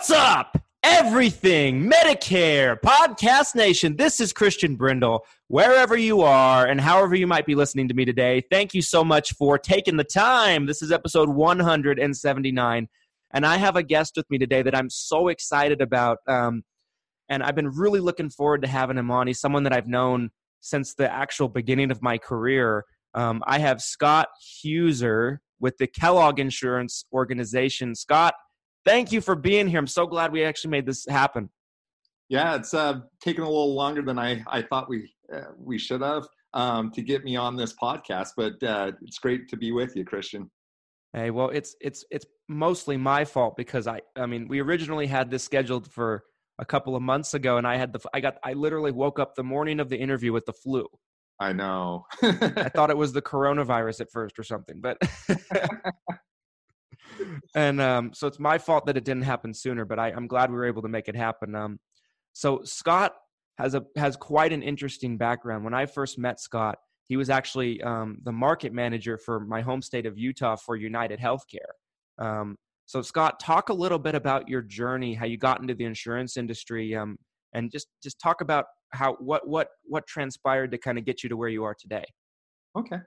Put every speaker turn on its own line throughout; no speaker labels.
What's up, everything Medicare Podcast Nation? This is Christian Brindle. Wherever you are and however you might be listening to me today, thank you so much for taking the time. This is episode 179, and I have a guest with me today that I'm so excited about. Um, and I've been really looking forward to having him on. He's someone that I've known since the actual beginning of my career. Um, I have Scott Heusser with the Kellogg Insurance Organization. Scott, thank you for being here. I'm so glad we actually made this happen.
Yeah, it's uh, taken a little longer than I, I thought we uh, we should have um, to get me on this podcast, but uh, it's great to be with you, Christian.
Hey, well, it's it's it's mostly my fault because I I mean we originally had this scheduled for a couple of months ago, and I had the I got I literally woke up the morning of the interview with the flu.
I know.
I thought it was the coronavirus at first or something, but and um, so it's my fault that it didn't happen sooner. But I, I'm glad we were able to make it happen. Um, so Scott has a has quite an interesting background. When I first met Scott, he was actually um, the market manager for my home state of Utah for United Healthcare. Um, so Scott, talk a little bit about your journey, how you got into the insurance industry, um, and just just talk about how what what what transpired to kind of get you to where you are today.
Okay.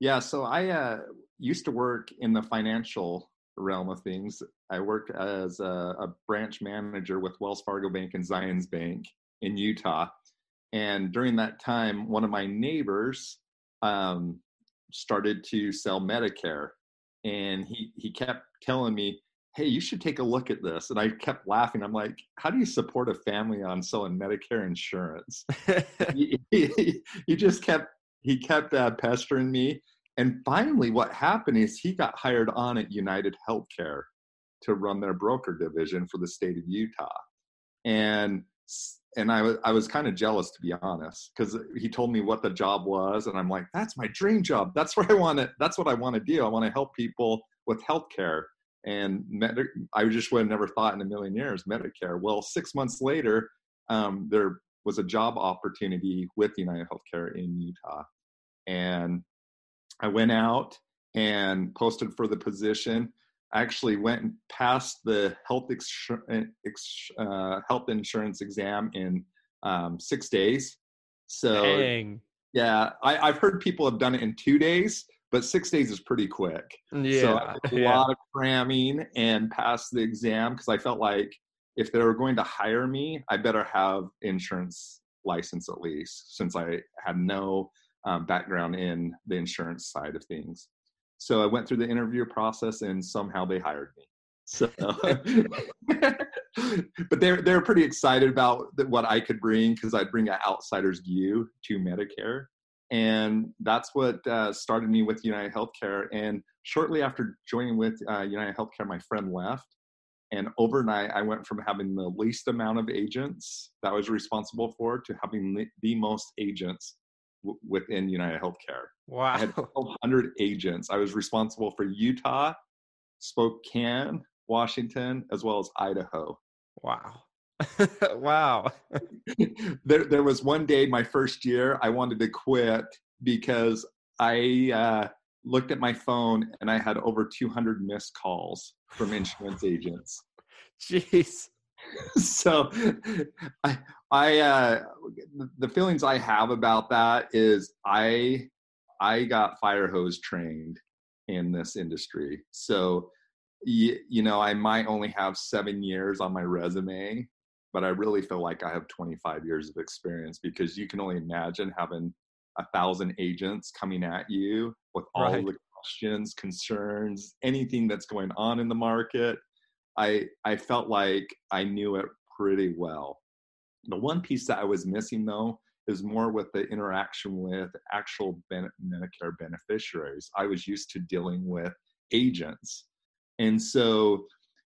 Yeah, so I uh, used to work in the financial realm of things. I worked as a, a, branch manager with Wells Fargo Bank and Zions Bank in Utah. And during that time, one of my neighbors um, started to sell Medicare. And he, he kept telling me, hey, you should take a look at this. And I kept laughing. I'm like, how do you support a family on selling Medicare insurance? he, he, he, just kept, he kept uh, pestering me. And finally, what happened is he got hired on at United Healthcare to run their broker division for the state of Utah. And and I was I was kind of jealous to be honest because he told me what the job was and I'm like that's my dream job. That's what I want to that's what I want to do. I want to help people with healthcare. And med- I just would have never thought in a million years Medicare. Well six months later um, there was a job opportunity with United Healthcare in Utah. And I went out and posted for the position. I actually went and passed the health uh, health insurance exam in um, six days. So
Dang.
yeah, I, have heard people have done it in two days, but six days is pretty quick.
Yeah,
so I did a
yeah.
lot of cramming and passed the exam because I felt like if they were going to hire me, I better have insurance license at least, since I had no um, background in the insurance side of things. So I went through the interview process and somehow they hired me. So, but they're they're pretty excited about what I could bring because I'd bring an outsider's view to Medicare, and that's what uh, started me with United Healthcare. And shortly after joining with uh, United Healthcare, my friend left, and overnight I went from having the least amount of agents that I was responsible for to having the most agents w- within United Healthcare.
Wow.
I had 1,200 agents. I was responsible for Utah, Spokane, Washington, as well as Idaho.
Wow. wow.
there, there was one day my first year I wanted to quit because I uh, looked at my phone and I had over 200 missed calls from insurance agents.
Jeez.
so I, I, uh, the feelings I have about that is I, I got fire hose trained in this industry. So, you, you know, I might only have seven years on my resume, but I really feel like I have 25 years of experience because you can only imagine having a thousand agents coming at you with all right. the questions, concerns, anything that's going on in the market. I I felt like I knew it pretty well. The one piece that I was missing though is more with the interaction with actual ben- Medicare beneficiaries. I was used to dealing with agents. And so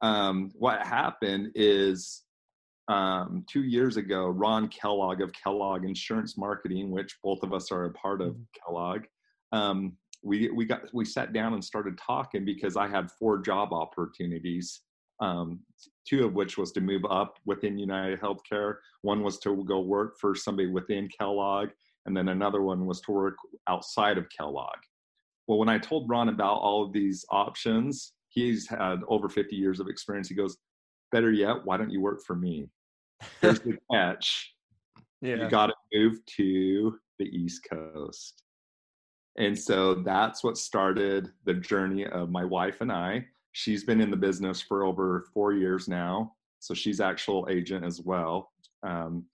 um, what happened is um, two years ago, Ron Kellogg of Kellogg Insurance Marketing, which both of us are a part of mm-hmm. Kellogg, um, we we got we sat down and started talking because I had four job opportunities um, two of which was to move up within United Healthcare. One was to go work for somebody within Kellogg, and then another one was to work outside of Kellogg. Well, when I told Ron about all of these options, he's had over 50 years of experience. He goes, Better yet, why don't you work for me? Here's the catch. Yeah. You got to move to the East Coast. And so that's what started the journey of my wife and I she's been in the business for over four years now so she's actual agent as well. Um,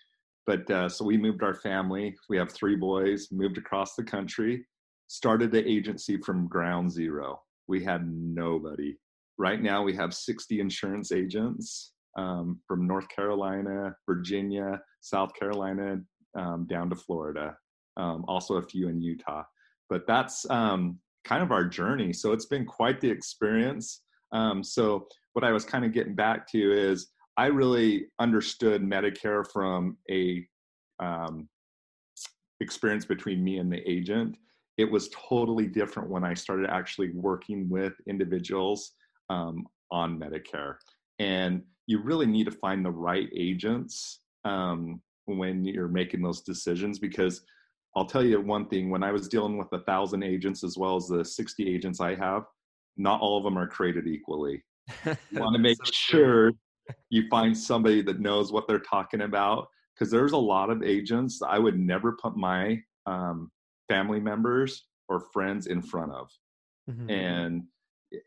but uh, so we moved our family. We have three boys moved across the country started the agency from ground zero. We had nobody. Right now we have 60 insurance agents um, from north carolina virginia south carolina um, down to florida um, also a few in utah. But that's um, kind of our journey. So it's been quite the experience um, so what I was kind of getting back to is I really understood Medicare from a um, experience between me and the agent. It was totally different when I started actually working with individuals um, on Medicare. And you really need to find the right agents um, when you're making those decisions because I'll tell you one thing when I was dealing with a thousand agents as well as the 60 agents I have, not all of them are created equally. You want to make so sure you find somebody that knows what they're talking about because there's a lot of agents I would never put my um, family members or friends in front of. Mm-hmm. And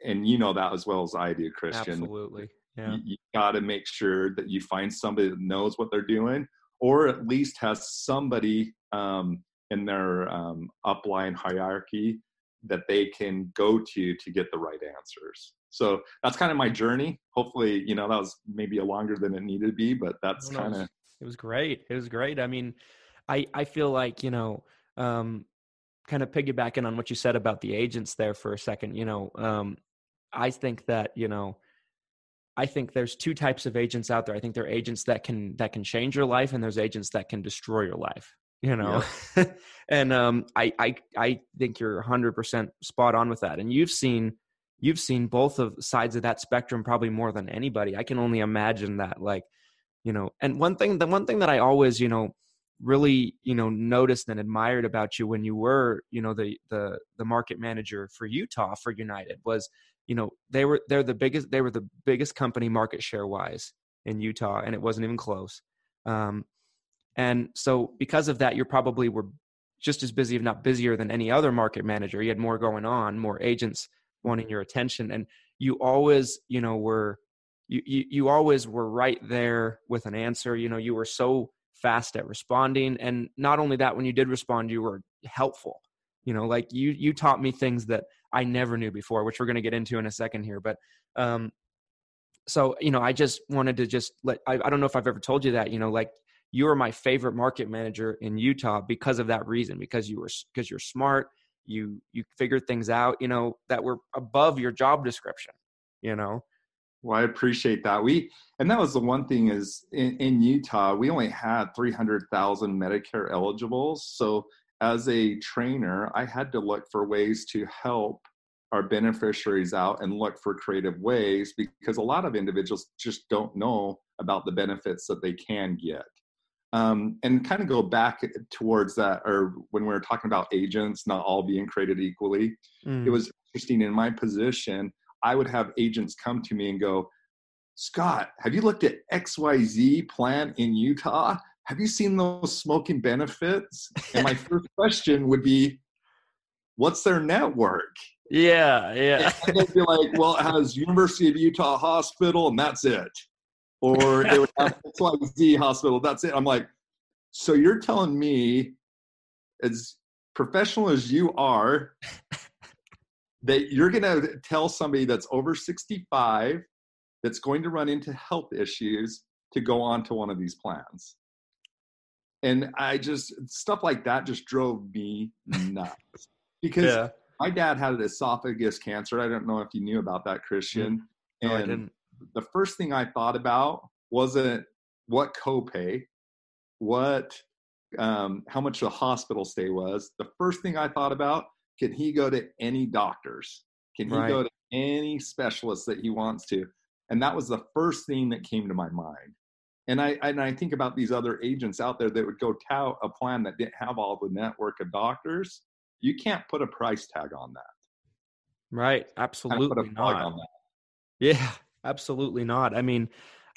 and you know that as well as I do, Christian.
Absolutely. Yeah.
You, you got to make sure that you find somebody that knows what they're doing, or at least has somebody um, in their um, upline hierarchy that they can go to to get the right answers. So that's kind of my journey. Hopefully you know that was maybe a longer than it needed to be but that's kind of
it was great. It was great. I mean i i feel like you know um kind of piggybacking on what you said about the agents there for a second you know um i think that you know I think there's two types of agents out there. I think there are agents that can that can change your life, and there's agents that can destroy your life you know? Yeah. and um i i i think you're 100% spot on with that and you've seen you've seen both of sides of that spectrum probably more than anybody. I can only imagine that like you know and one thing the one thing that i always you know really you know noticed and admired about you when you were you know the the the market manager for utah for united was you know they were they're the biggest they were the biggest company market share wise in utah and it wasn't even close. Um, and so because of that, you probably were just as busy, if not busier than any other market manager. You had more going on, more agents wanting your attention. And you always, you know, were you, you, you always were right there with an answer. You know, you were so fast at responding. And not only that, when you did respond, you were helpful. You know, like you you taught me things that I never knew before, which we're going to get into in a second here. But um, so you know, I just wanted to just let I, I don't know if I've ever told you that. You know, like you were my favorite market manager in Utah because of that reason because you were because you're smart you you figured things out you know that were above your job description you know?
Well i appreciate that. We and that was the one thing is in, in utah we only had 300000 medicare eligibles. So as a trainer i had to look for ways to help our beneficiaries out and look for creative ways because a lot of individuals just don't know about the benefits that they can get um, and kind of go back towards that or when we were talking about agents not all being created equally mm. it was interesting in my position i would have agents come to me and go scott have you looked at xyz plan in utah have you seen those smoking benefits and my first question would be what's their network
Yeah, yeah.
And they'd be like, well, it has University of Utah Hospital, and that's it. Or they would have XYZ Hospital, that's it. I'm like, so you're telling me, as professional as you are, that you're going to tell somebody that's over 65 that's going to run into health issues to go on to one of these plans. And I just, stuff like that just drove me nuts because
Yeah.
my dad had esophagus cancer. I don't know if you knew about that, Christian. Mm.
No, I
and
didn't.
The first thing I thought about wasn't what copay, what, um, how much the hospital stay was. The first thing I thought about, can he go to any doctors? Can he
Right.
go to any specialist that he wants to? And that was the first thing that came to my mind. And I and I think about these other agents out there that would go tout a plan that didn't have all the network of doctors. You can't put a price tag on that.
Right.
Kind put a
Absolutely not. Yeah, absolutely not. I mean,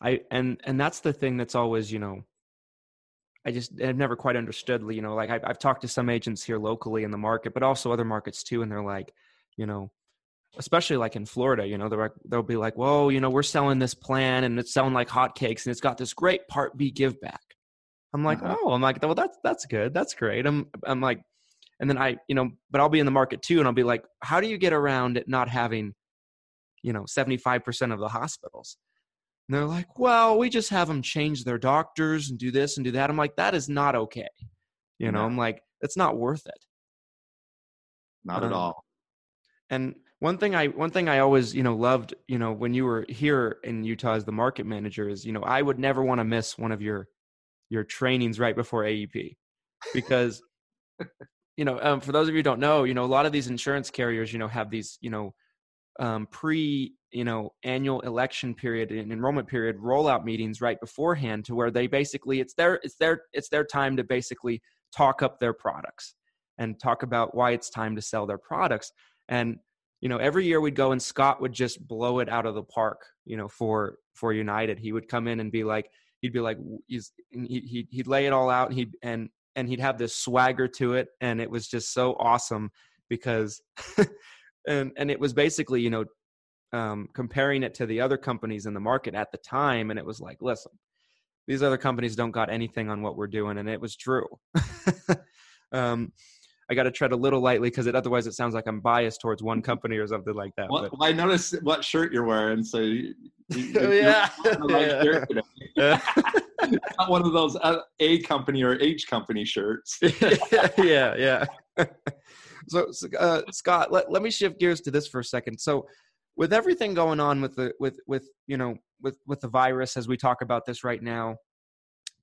I and and that's the thing that's always, you know, I just I've never quite understood, you know, like I've, I've talked to some agents here locally in the market, but also other markets too, and they're like, you know, especially like in Florida, you know, they're like, they'll be like, whoa, you know, we're selling this plan and it's selling like hotcakes and it's got this great Part B give back. I'm like,
Uh-huh.
oh, I'm like, well, that's that's good, that's great. I'm I'm like, and then I, you know, but I'll be in the market too, and I'll be like, how do you get around it not having you know 75% of the hospitals and they're like well we just have them change their doctors and do this and do that i'm like that is not okay you know
No.
i'm like it's not worth it
Not at
Um,
all.
and one thing i one thing i always you know loved you know when you were here in utah as the market manager is you know i would never want to miss one of your your trainings right before aep because you know um, for those of you who don't know you know a lot of these insurance carriers you know have these you know um, pre you know annual election period and enrollment period rollout meetings right beforehand to where they basically it's their it's their it's their time to basically talk up their products and talk about why it's time to sell their products. And you know every year we'd go and scott would just blow it out of the park you know for for united. He would come in and be like he'd be like he's he, he'd, lay it all out and he'd and and he'd have this swagger to it and it was just so awesome because and and it was basically you know um, comparing it to the other companies in the market at the time and it was like listen these other companies don't got anything on what we're doing and it was true. Um, i got to tread a little lightly because it otherwise it sounds like i'm biased towards one company or something like that
Well, well, I noticed what shirt you're wearing, so you, you,
Oh,
you're
yeah.
right
Yeah.
Not one of those uh, A company or H company shirts.
yeah, yeah. so, so, uh, Scott, let, let me shift gears to this for a second. So, with everything going on with the with with you know with with the virus as we talk about this right now,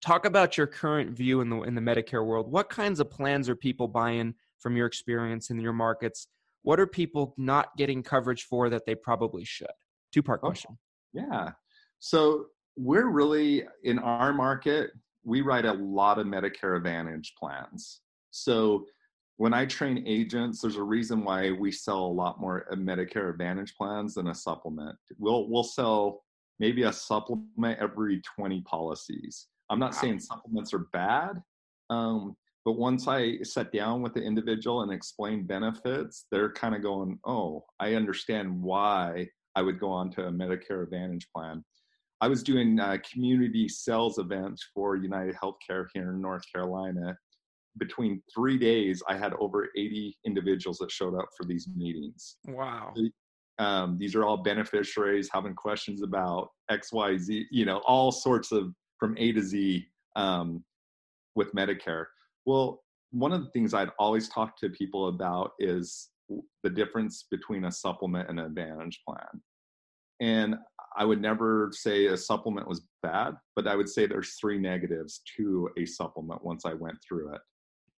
talk about your current view in the in the Medicare world. What kinds of plans are people buying from your experience in your markets? What are people not getting coverage for that they probably should? Two part
Oh.
question.
Yeah. So we're really in our market, we write a lot of Medicare Advantage plans. So when I train agents, there's a reason why we sell a lot more uh, Medicare Advantage plans than a supplement. We'll we'll sell maybe a supplement every 20 policies. I'm not
Wow.
saying supplements are bad, um, but once I sat down with the individual and explain benefits, they're kind of going, "Oh, I understand why I would go on to a Medicare Advantage plan." I was doing uh, community sales events for United Healthcare here in North Carolina. Between three days, I had over 80 individuals that showed up for these meetings.
Wow.
Um, these are all beneficiaries having questions about X, Y, Z, you know, all sorts of from A to Z um, with Medicare. Well, one of the things I'd always talk to people about is the difference between a supplement and an advantage plan. And I would never say a supplement was bad, but I would say there's three negatives to a supplement once I went through it.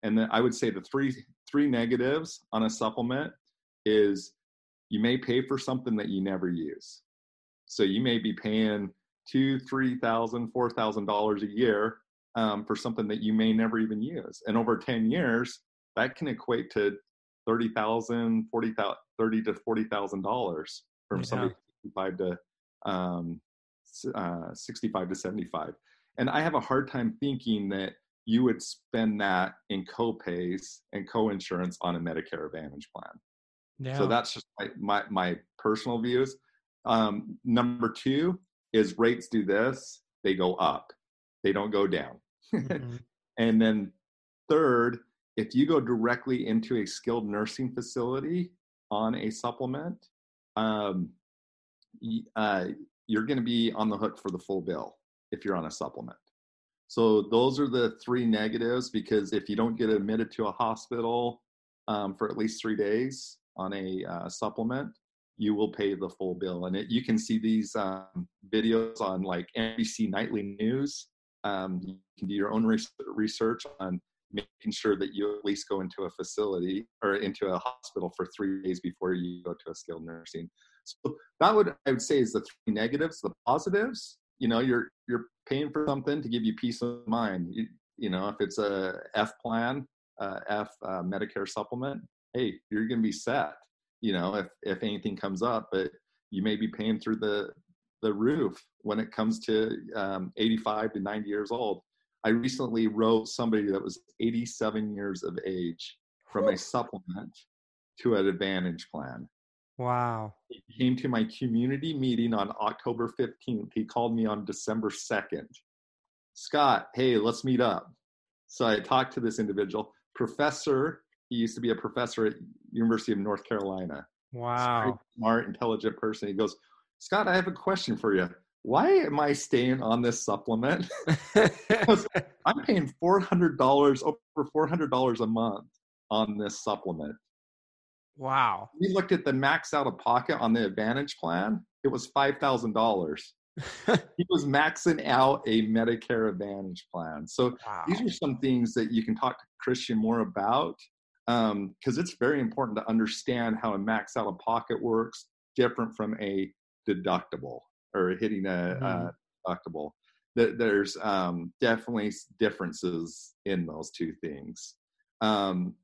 And then I would say the three three negatives on a supplement is you may pay for something that you never use. So you may be paying two, three thousand, four thousand dollars a year um, for something that you may never even use. And over 10 years, that can equate to 30,000, 40,000, 30 to $40,000 from
Yeah.
somebody 65 to um, uh, 65 to 75. And I have a hard time thinking that you would spend that in co-pays and co-insurance on a Medicare Advantage plan. Yeah. So that's just my, my, my personal views. Um, number two is rates do this, they go up, they don't go down. Mm-hmm. and then third, if you go directly into a skilled nursing facility on a supplement, um, uh, you're going to be on the hook for the full bill if you're on a supplement. So those are the three negatives because if you don't get admitted to a hospital um, for at least three days on a uh, supplement, you will pay the full bill. And it, you can see these um, videos on like NBC Nightly News. Um, you can do your own research on making sure that you at least go into a facility or into a hospital for three days before you go to a skilled nursing. So that would I would say is the three negatives. The positives, you know, you're you're paying for something to give you peace of mind. You, you know, if it's a F plan, uh, F uh, Medicare supplement, hey, you're going to be set. You know, if if anything comes up, but you may be paying through the the roof when it comes to um, 85 to 90 years old. I recently wrote somebody that was 87 years of age from a supplement to an Advantage plan.
Wow.
He came to my community meeting on October 15th. He called me on December 2nd. Scott, hey, let's meet up. So I talked to this individual, professor. He used to be a professor at University of North Carolina.
Wow.
Smart, intelligent person. He goes, Scott, I have a question for you. Why am I staying on this supplement? I'm paying $400, over $400 a month on this supplement.
Wow.
We looked at the max out of pocket on the Advantage plan. It was $5,000. he was maxing out a Medicare Advantage plan. So wow. these are some things that you can talk to Christian more about because um, it's very important to understand how a max out of pocket works different from a deductible or hitting a, mm-hmm. deductible. There's um, definitely differences in those two things. Um,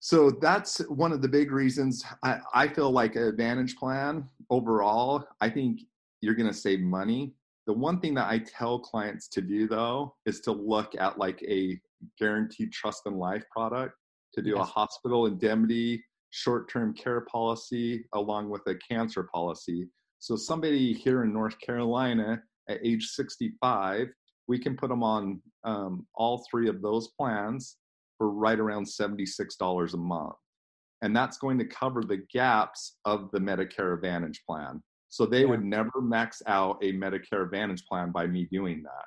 so that's one of the big reasons I, I feel like an advantage plan overall. I think you're going to save money. The one thing that I tell clients to do though is to look at like a guaranteed trust and life product to do yes. a hospital indemnity short-term care policy along with a cancer policy. So somebody here in North Carolina at age 65, we can put them on um, all three of those plans for right around $76 a month. And that's going to cover the gaps of the Medicare Advantage plan. So they yeah. would never max out a Medicare Advantage plan by me doing that.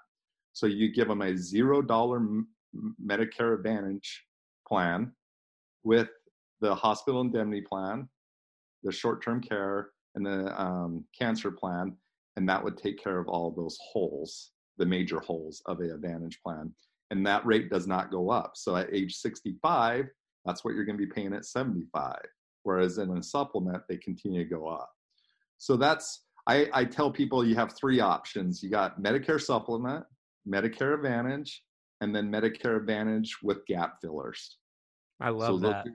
So you give them a zero dollar Medicare Advantage plan with the hospital indemnity plan, the short term care, and the um, cancer plan, and that would take care of all those holes, the major holes of a Advantage plan and that rate does not go up. So at age 65, that's what you're going to be paying at 75. Whereas in a supplement, they continue to go up. So that's, I, I tell people you have three options. You got Medicare supplement, Medicare Advantage, and then Medicare Advantage with gap fillers.
I love so that.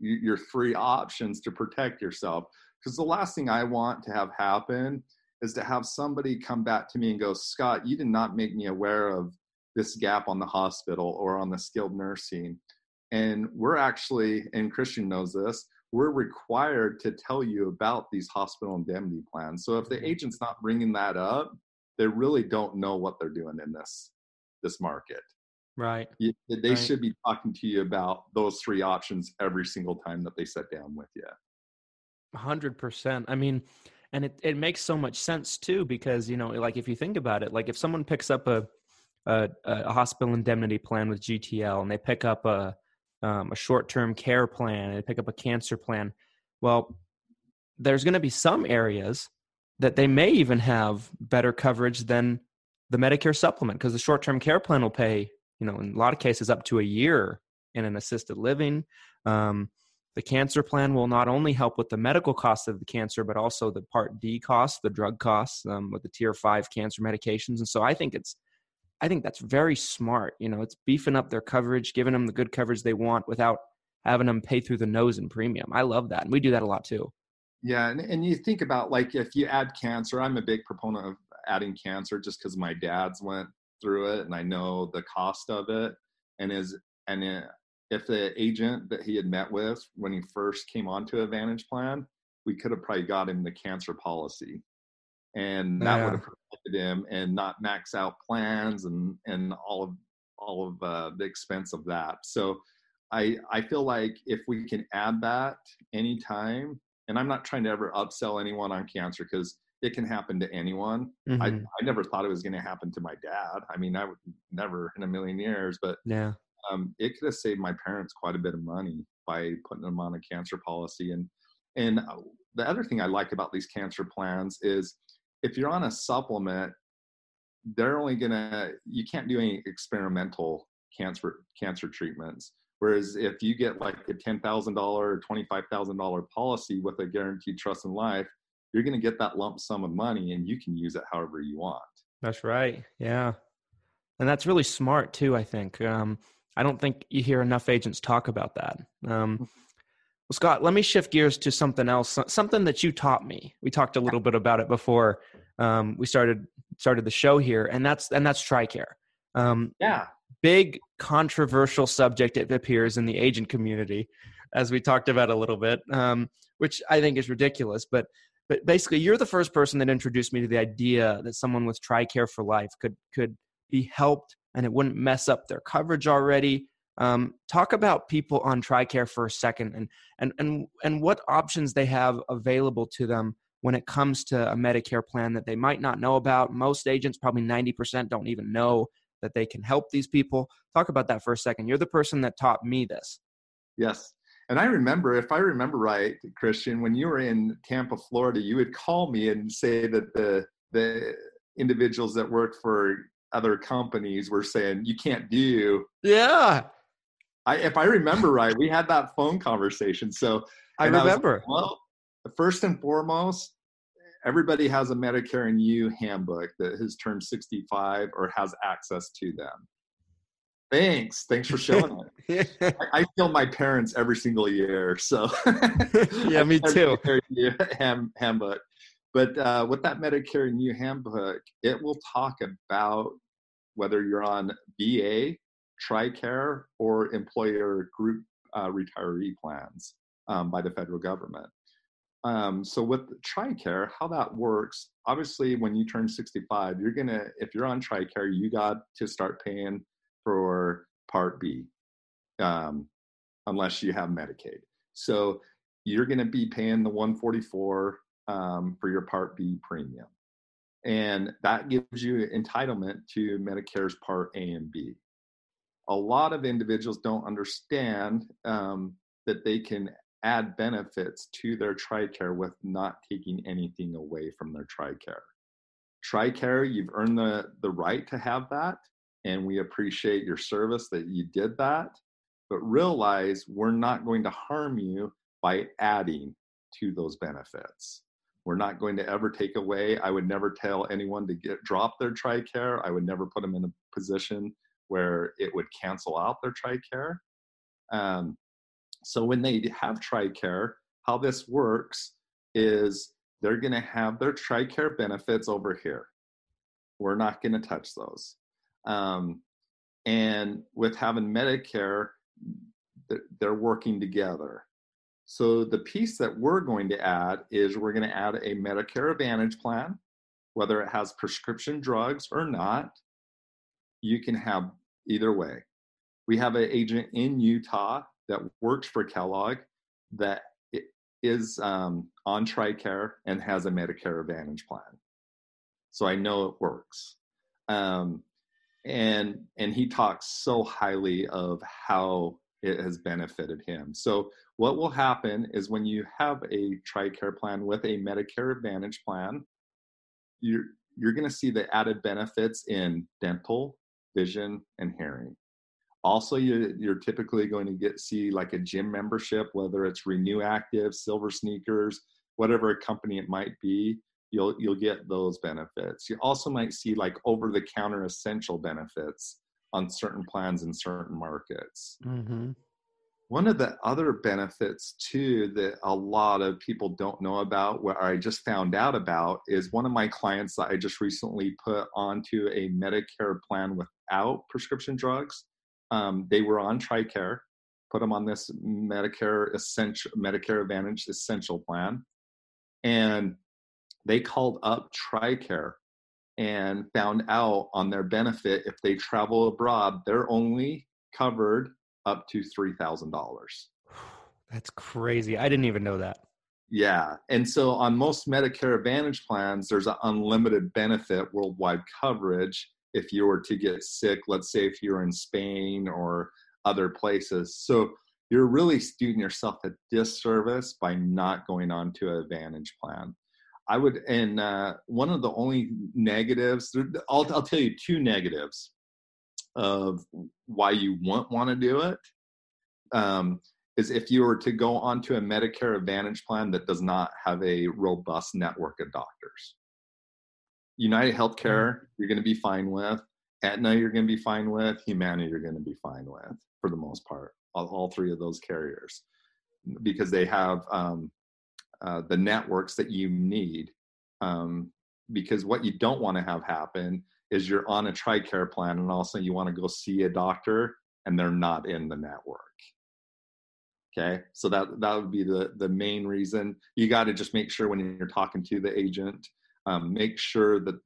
Your, your three options to protect yourself. Because the last thing I want to have happen is to have somebody come back to me and go, Scott, you did not make me aware of this gap on the hospital or on the skilled nursing. And we're actually, and Christian knows this, we're required to tell you about these hospital indemnity plans. So if the mm-hmm. agent's not bringing that up, they really don't know what they're doing in this this market.
Right.
they
right.
should be talking to you about those three options every single time that they sit down with you.
100%. I mean, and it, it makes so much sense too because you know like if you think about it like if someone picks up a a, a hospital indemnity plan with GTL and they pick up a, um, a short term care plan and they pick up a cancer plan, well, there's going to be some areas that they may even have better coverage than the Medicare supplement because the short term care plan will pay, you know, in a lot of cases up to a year in an assisted living. Um, the cancer plan will not only help with the medical costs of the cancer, but also the Part D costs, the drug costs um, with the Tier Five cancer medications. And so I think it's I think that's very smart. You know, it's beefing up their coverage, giving them the good coverage they want without having them pay through the nose in premium. I love that. And we do that a lot too.
Yeah. And, and you think about like if you add cancer, I'm a big proponent of adding cancer just because my dad's went through it and I know the cost of it. And is and it, if the agent that he had met with when he first came onto Advantage Plan, we could have probably got him the cancer policy, and that
Yeah.
would have protected him and not max out plans and and all of all of uh, the expense of that. So I I feel like if we can add that anytime, and I'm not trying to ever upsell anyone on cancer because it can happen to anyone. I,
Mhm.
I never thought it was going to happen to my dad. I mean, I would never in a million years, but
yeah.
um, it could have saved my parents quite a bit of money by putting them on a cancer policy. And and uh, the other thing I like about these cancer plans is if you're on a supplement, they're only gonna you can't do any experimental cancer cancer treatments. Whereas if you get like a ten thousand dollar or twenty five thousand dollar policy with a guaranteed trust in life, you're gonna get that lump sum of money and you can use it however you want.
That's right. Yeah. And that's really smart too, I think. Um, I don't think you hear enough agents talk about that. Um, well, Scott, let me shift gears to something else, something that you taught me. We talked a little bit about it before um, we started started the show here, and that's and that's TRICARE. Um,
Yeah.
big controversial subject it appears in the agent community as we talked about a little bit um, which i think is ridiculous but but basically you're the first person that introduced me to the idea that someone with tricare for life could could be helped and it wouldn't mess up their coverage already um, talk about people on tricare for a second and and and and what options they have available to them when it comes to a medicare plan that they might not know about most agents probably 90% don't even know that they can help these people. Talk about that for a second. You're the person that taught me this.
Yes. And I remember, if I remember right, Christian, when you were in Tampa, Florida, you would call me and say that the the individuals that work for other companies were saying you can't do.
Yeah,
I, if I remember right, we had that phone conversation. So
I
and was like,
remember.
well, first and foremost, everybody has a Medicare and You handbook that has turned 65 or has access to them. Thanks. Thanks for showing it. I, I feel my parents every single year. So
Yeah, me too.
Ham, handbook. But uh, with that Medicare new handbook, it will talk about whether you're on VA, TRICARE, or employer group uh, retiree plans um, by the federal government. Um, so with TRICARE, how that works, obviously when you turn 65, you're gonna, if you're on TRICARE, you got to start paying for Part B, um, unless you have Medicaid. So you're gonna be paying the 144 um, for your Part B premium. And that gives you entitlement to Medicare's Part A and B. A lot of individuals don't understand um, that they can add benefits to their TRICARE with not taking anything away from their TRICARE. TRICARE, you've earned the, the right to have that, and we appreciate your service that you did that. But realize we're not going to harm you by adding to those benefits. We're not going to ever take away. I would never tell anyone to get drop their TRICARE. I would never put them in a position where it would cancel out their TRICARE. Um, so when they have TRICARE, how this works is they're going to have their TRICARE benefits over here. We're not going to touch those. Um, and with having Medicare, th- they're working together. So the piece that we're going to add is we're going to add a Medicare Advantage plan, whether it has prescription drugs or not. You can have either way. We have an agent in Utah that works for Kellogg that is um, on TRICARE and has a Medicare Advantage plan. So I know it works. Um, and and he talks so highly of how it has benefited him. So what will happen is when you have a TRICARE plan with a Medicare Advantage plan, you're you're going to see the added benefits in dental, vision, and hearing. Also, you, you're typically going to get see like a gym membership, whether it's Renew Active, Silver Sneakers, whatever company it might be. You'll you'll get those benefits. You also might see like over-the-counter essential benefits on certain plans in certain markets.
Mm-hmm.
One of the other benefits too that a lot of people don't know about, what I just found out about, is one of my clients that I just recently put onto a Medicare plan without prescription drugs. Um, they were on TRICARE, put them on this Medicare essential Medicare Advantage essential plan, and they called up TRICARE and found out on their benefit if they travel abroad, they're only covered up to three thousand dollars.
That's crazy. I didn't even know that.
Yeah. And so on most Medicare Advantage plans, there's an unlimited benefit worldwide coverage if you were to get sick, let's say if you're in Spain or other places. So you're really doing yourself a disservice by not going on to an Advantage plan. I would, and uh, one of the only negatives, I'll, I'll tell you two negatives of why you won't want to do it. Um, is if you were to go onto a Medicare Advantage plan that does not have a robust network of doctors. United Healthcare, mm-hmm. you're going to be fine with. Aetna, you're going to be fine with. Humana, you're going to be fine with for the most part. All, all three of those carriers, because they have um, uh, the networks that you need. Um, because what you don't want to have happen is you're on a TRICARE plan and also you want to go see a doctor and they're not in the network okay so that that would be the the main reason you got to just make sure when you're talking to the agent um, make sure that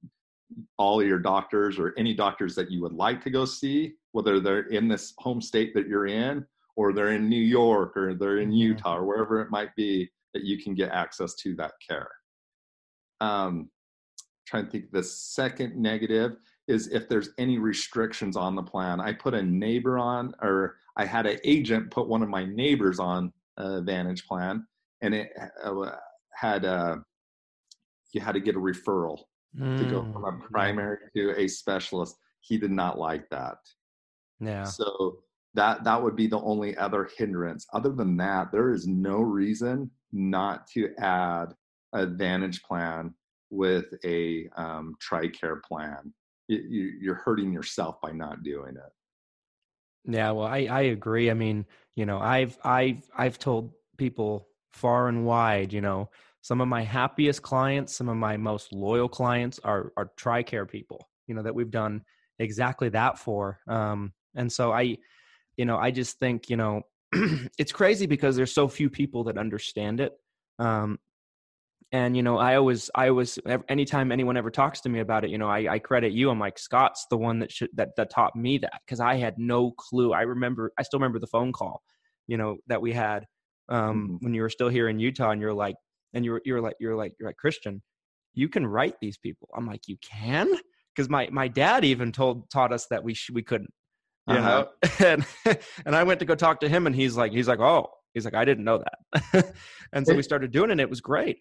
all your doctors or any doctors that you would like to go see whether they're in this home state that you're in or they're in new york or they're in mm-hmm. utah or wherever it might be that you can get access to that care um, trying to think the second negative is if there's any restrictions on the plan i put a neighbor on or I had an agent put one of my neighbors on a Vantage plan, and it uh, had a uh, you had to get a referral mm. to go from a mm, primary to a specialist. He did not like that.
Yeah.
So that that would be the only other hindrance. Other than that, there is no reason not to add a Advantage plan with a um, TRICARE plan. You, you're hurting yourself by not doing it.
Yeah, well, I I agree. I mean, you know, I've I've I've told people far and wide, you know, some of my happiest clients, some of my most loyal clients are are TRICARE people, you know, that we've done exactly that for. Um, and so I, you know, I just think, you know, it's crazy because there's so few people that understand it. Um, and you know i always i always anytime anyone ever talks to me about it you know i, I credit you i'm like scott's the one that should that that taught me that because i had no clue i remember i still remember the phone call you know that we had um mm-hmm. when you were still here in utah and you're like and you're you're like you're like you're like christian you can write these people i'm like you can because my my dad even told taught us that we sh- we couldn't you uh-huh. know and and i went to go talk to him and he's like he's like oh he's like i didn't know that and so we started doing it and it was great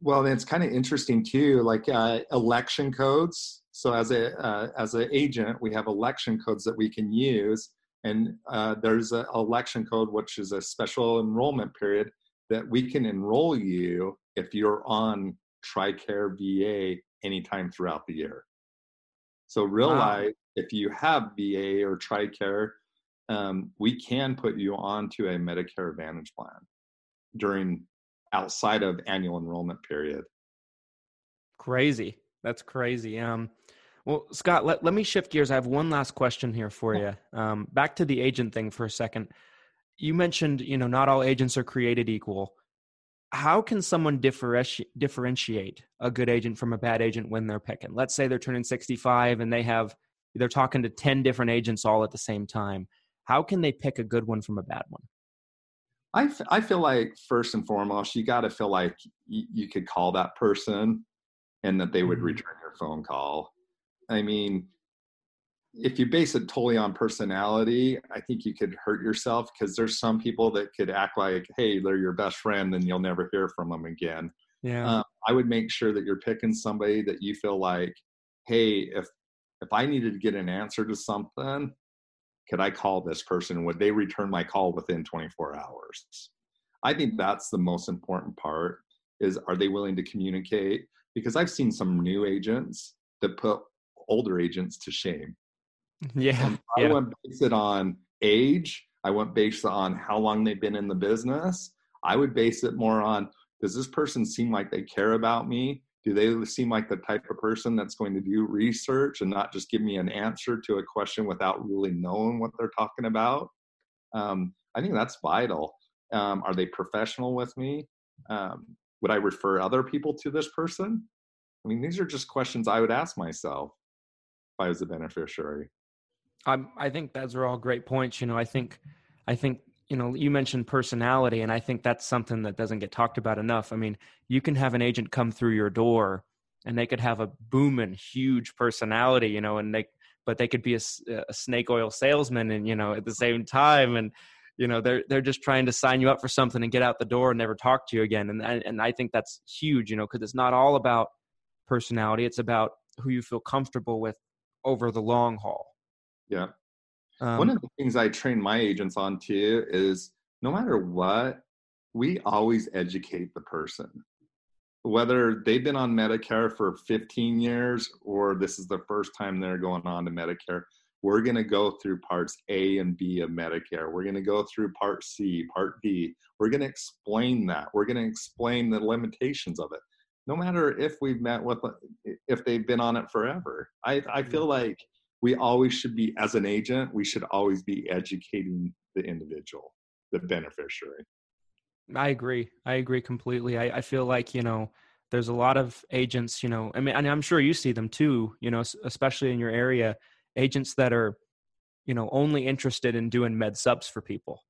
well, it's kind of interesting too, like uh, election codes. So as a uh, as an agent, we have election codes that we can use, and uh, there's an election code which is a special enrollment period that we can enroll you if you're on TRICARE VA anytime throughout the year. So realize wow. if you have VA or TRICARE, um, we can put you onto a Medicare Advantage plan during outside of annual enrollment period.
Crazy. That's crazy. Um, well, Scott, let, let me shift gears. I have one last question here for you. Um, back to the agent thing for a second. You mentioned, you know, not all agents are created equal. How can someone differenti- differentiate a good agent from a bad agent when they're picking? Let's say they're turning 65 and they have, they're talking to 10 different agents all at the same time. How can they pick a good one from a bad one?
I, f- I feel like first and foremost, you got to feel like y- you could call that person and that they would mm-hmm. return your phone call. I mean, if you base it totally on personality, I think you could hurt yourself because there's some people that could act like, hey, they're your best friend, and you'll never hear from them again.
Yeah.
Um, I would make sure that you're picking somebody that you feel like, hey, if if I needed to get an answer to something, could I call this person? Would they return my call within 24 hours? I think that's the most important part is are they willing to communicate? Because I've seen some new agents that put older agents to shame.
Yeah.
And I yeah. wouldn't base it on age. I wouldn't base it on how long they've been in the business. I would base it more on does this person seem like they care about me? do they seem like the type of person that's going to do research and not just give me an answer to a question without really knowing what they're talking about um, I think that's vital. Um, are they professional with me? Um, would I refer other people to this person? I mean, these are just questions I would ask myself if I was a beneficiary.
I I think those are all great points. You know, I think I think you know you mentioned personality, and I think that's something that doesn't get talked about enough. I mean, you can have an agent come through your door, and they could have a booming, huge personality, you know, and they but they could be a, a snake oil salesman, and you know, at the same time, and you know they're they're just trying to sign you up for something and get out the door and never talk to you again and and I think that's huge you know because it's not all about personality it's about who you feel comfortable with over the long haul
yeah um, one of the things I train my agents on too is no matter what we always educate the person whether they've been on Medicare for 15 years or this is the first time they're going on to Medicare we're going to go through parts A and B of Medicare. We're going to go through part C, part D. We're going to explain that. We're going to explain the limitations of it. No matter if we've met with, if they've been on it forever. I, I feel like we always should be, as an agent, we should always be educating the individual, the beneficiary.
I agree. I agree completely. I, I feel like, you know, there's a lot of agents, you know, I mean, I'm sure you see them too, you know, especially in your area agents that are you know only interested in doing med sups for people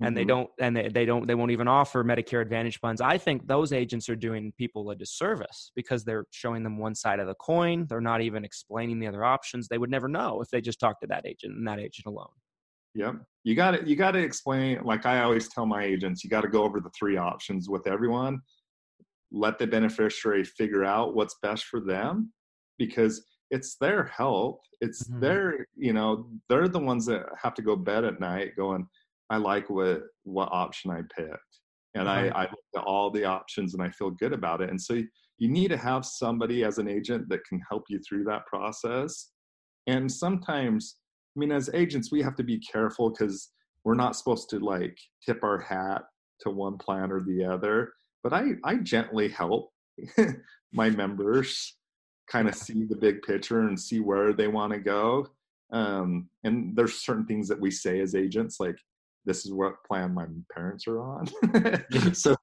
and mm-hmm. they don't and they, they don't they won't even offer medicare advantage plans i think those agents are doing people a disservice because they're showing them one side of the coin. They're not even explaining the other options. They would never know if they just talked to that agent and that agent alone.
Yep. You got to you got to explain like i always tell my agents you got to go over the three options with everyone. Let the beneficiary figure out what's best for them because it's their health. It's mm-hmm. their you know they're the ones that have to go bed at night going i like what what option i picked and i i look at all the options and i feel good about it and so you, you need to have somebody as an agent that can help you through that process and sometimes i mean as agents we have to be careful because we're not supposed to like tip our hat to one plan or the other but i i gently help my members kind of see the big picture and see where they want to go. Um, and there's certain things that we say as agents, like this is what plan my parents are on. so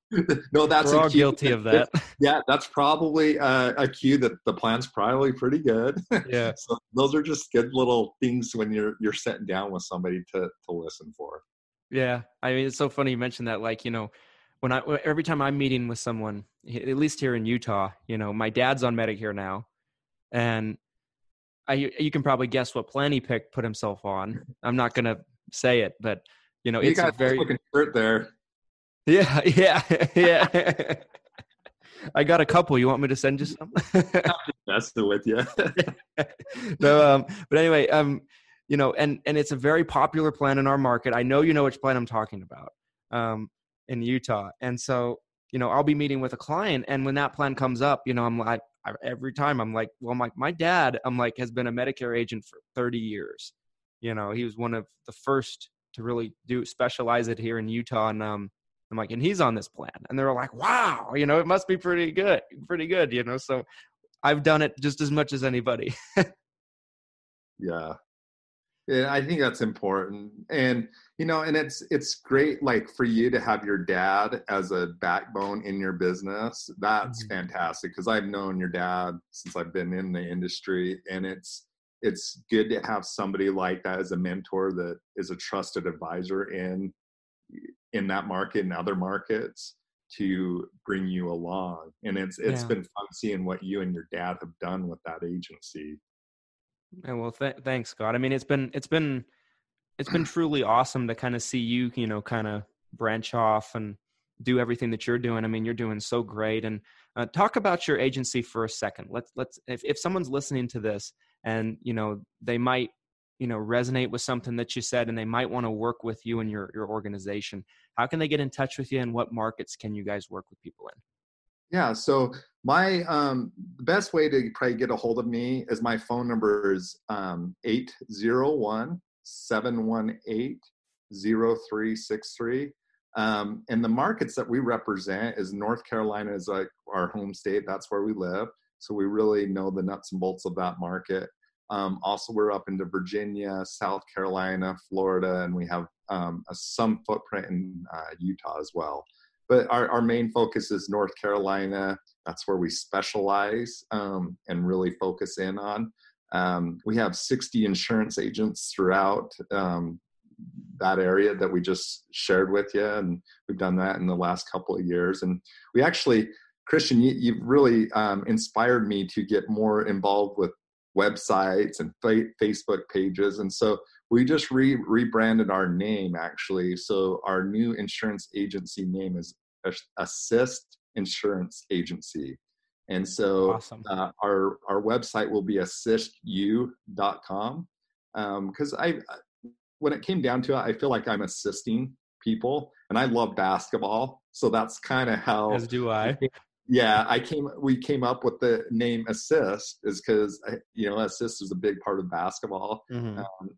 no, that's
We're all guilty of that.
Yeah, that's probably uh, a cue that the plan's probably pretty good.
Yeah.
so those are just good little things when you're you're sitting down with somebody to to listen for.
Yeah, I mean it's so funny you mentioned that. Like you know, when I every time I'm meeting with someone, at least here in Utah, you know, my dad's on Medicare now, and I you can probably guess what plan he picked put himself on. I'm not gonna say it, but you know,
you
it's
got
a very
looking shirt there.
Yeah, yeah, yeah. I got a couple. You want me to send you some?
That's the with you.
no, um, but anyway, um, you know, and and it's a very popular plan in our market. I know you know which plan I'm talking about, um, in Utah, and so you know, I'll be meeting with a client, and when that plan comes up, you know, I'm like, I, every time I'm like, well, my my dad, I'm like, has been a Medicare agent for 30 years. You know, he was one of the first to really do specialize it here in Utah, and um, I'm like, and he's on this plan, and they're like, wow, you know, it must be pretty good, pretty good, you know. So I've done it just as much as anybody.
yeah, yeah, I think that's important. And you know, and it's it's great like for you to have your dad as a backbone in your business. That's mm-hmm. fantastic because I've known your dad since I've been in the industry and it's it's good to have somebody like that as a mentor that is a trusted advisor in in that market and other markets to bring you along. And it's it's yeah. been fun seeing what you and your dad have done with that agency.
And well, th- thanks, Scott. I mean, it's been it's been it's been truly awesome to kind of see you, you know, kind of branch off and do everything that you're doing. I mean, you're doing so great. And uh, talk about your agency for a second. Let's let's if if someone's listening to this and you know they might you know resonate with something that you said and they might want to work with you and your your organization how can they get in touch with you and what markets can you guys work with people in
yeah. So my um, the best way to probably get a hold of me is my phone number is um, 801 718 0363. Um, and the markets that we represent is North Carolina is like our home state. That's where we live. So we really know the nuts and bolts of that market. Um, also, we're up into Virginia, South Carolina, Florida, and we have um, a, some footprint in uh, Utah as well. But our, our main focus is North Carolina. That's where we specialize um, and really focus in on. Um, we have 60 insurance agents throughout um, that area that we just shared with you, and we've done that in the last couple of years. And we actually, Christian, you, have really um, inspired me to get more involved with websites and fa- Facebook pages. And so we just re- rebranded our name actually. So our new insurance agency name is Assist Insurance Agency. And so awesome. uh, our our website will be assistu.com because um, I when it came down to it, I feel like I'm assisting people, and I love basketball, so that's kind of how.
As do I.
Yeah, I came. We came up with the name assist is because you know assist is a big part of basketball, mm-hmm. um,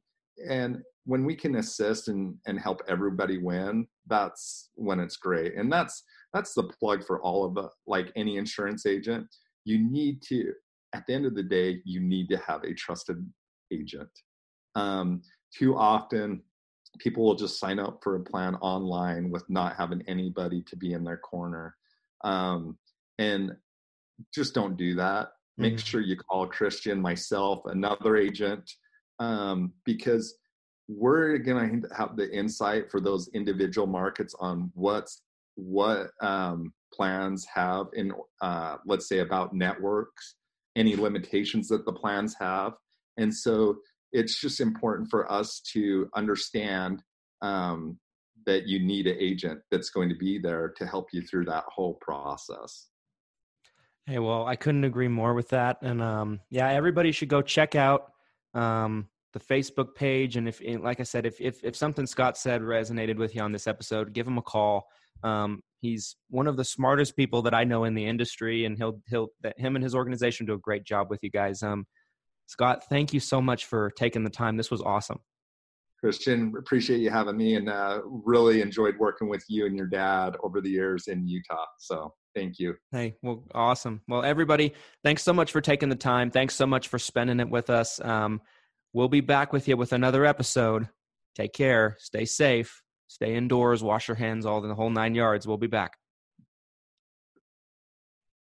and when we can assist and and help everybody win, that's when it's great, and that's that's the plug for all of the like any insurance agent. You need to at the end of the day, you need to have a trusted agent. Um, too often, people will just sign up for a plan online with not having anybody to be in their corner. Um, and just don't do that. Make mm-hmm. sure you call Christian, myself, another agent, um, because we're going to have the insight for those individual markets on what's what um, plans have in uh, let's say about networks any limitations that the plans have and so it's just important for us to understand um, that you need an agent that's going to be there to help you through that whole process
hey well i couldn't agree more with that and um, yeah everybody should go check out um, the facebook page and if like i said if, if if something scott said resonated with you on this episode give him a call um, he's one of the smartest people that I know in the industry, and he'll he'll that him and his organization do a great job with you guys. Um, Scott, thank you so much for taking the time. This was awesome.
Christian, appreciate you having me, and uh, really enjoyed working with you and your dad over the years in Utah. So thank you.
Hey, well, awesome. Well, everybody, thanks so much for taking the time. Thanks so much for spending it with us. Um, we'll be back with you with another episode. Take care. Stay safe stay indoors, wash your hands, all the whole nine yards. We'll be back.